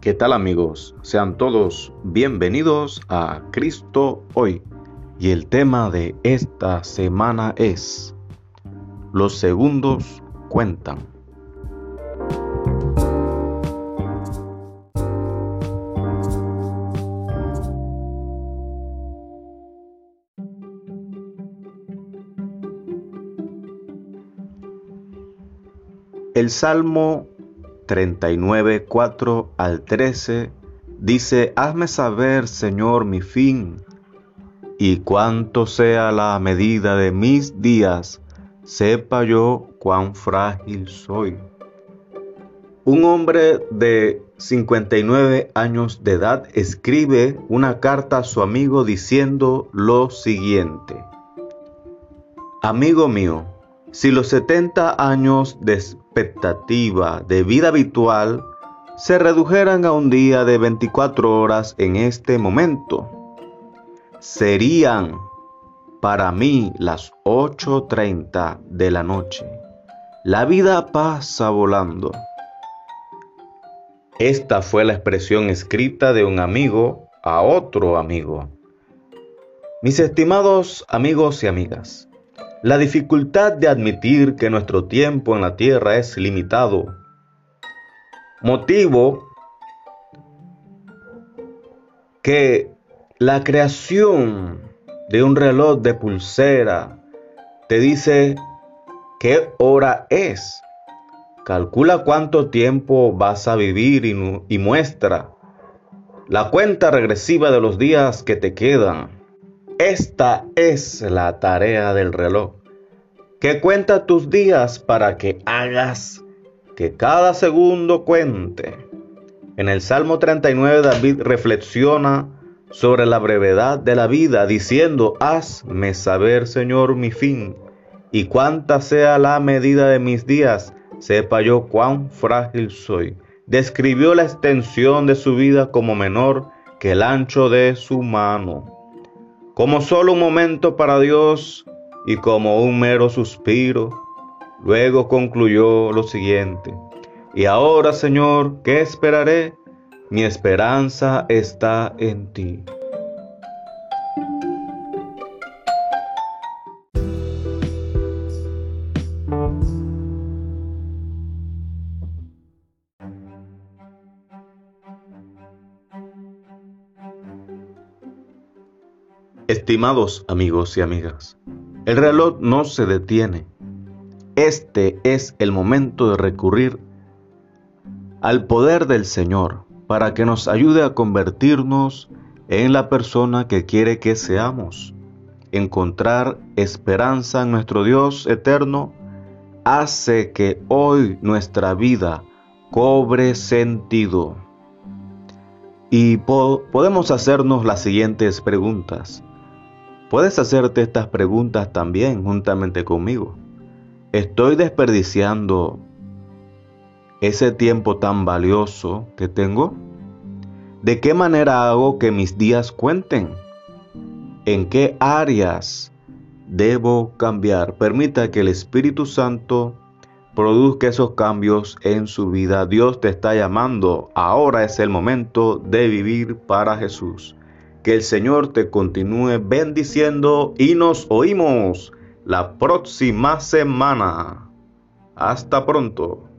¿Qué tal amigos? Sean todos bienvenidos a Cristo hoy. Y el tema de esta semana es, los segundos cuentan. El Salmo 39, 4 al 13 dice, Hazme saber, Señor, mi fin, y cuánto sea la medida de mis días, sepa yo cuán frágil soy. Un hombre de 59 años de edad escribe una carta a su amigo diciendo lo siguiente. Amigo mío, si los 70 años de expectativa de vida habitual se redujeran a un día de 24 horas en este momento, serían para mí las 8.30 de la noche. La vida pasa volando. Esta fue la expresión escrita de un amigo a otro amigo. Mis estimados amigos y amigas, la dificultad de admitir que nuestro tiempo en la tierra es limitado. Motivo que la creación de un reloj de pulsera te dice qué hora es. Calcula cuánto tiempo vas a vivir y, y muestra la cuenta regresiva de los días que te quedan. Esta es la tarea del reloj, que cuenta tus días para que hagas que cada segundo cuente. En el Salmo 39 David reflexiona sobre la brevedad de la vida, diciendo, hazme saber, Señor, mi fin, y cuánta sea la medida de mis días, sepa yo cuán frágil soy. Describió la extensión de su vida como menor que el ancho de su mano como solo un momento para Dios y como un mero suspiro. Luego concluyó lo siguiente, y ahora Señor, ¿qué esperaré? Mi esperanza está en ti. Estimados amigos y amigas, el reloj no se detiene. Este es el momento de recurrir al poder del Señor para que nos ayude a convertirnos en la persona que quiere que seamos. Encontrar esperanza en nuestro Dios eterno hace que hoy nuestra vida cobre sentido. Y podemos hacernos las siguientes preguntas. Puedes hacerte estas preguntas también juntamente conmigo. ¿Estoy desperdiciando ese tiempo tan valioso que tengo? ¿De qué manera hago que mis días cuenten? ¿En qué áreas debo cambiar? Permita que el Espíritu Santo produzca esos cambios en su vida. Dios te está llamando. Ahora es el momento de vivir para Jesús. Que el Señor te continúe bendiciendo y nos oímos la próxima semana. Hasta pronto.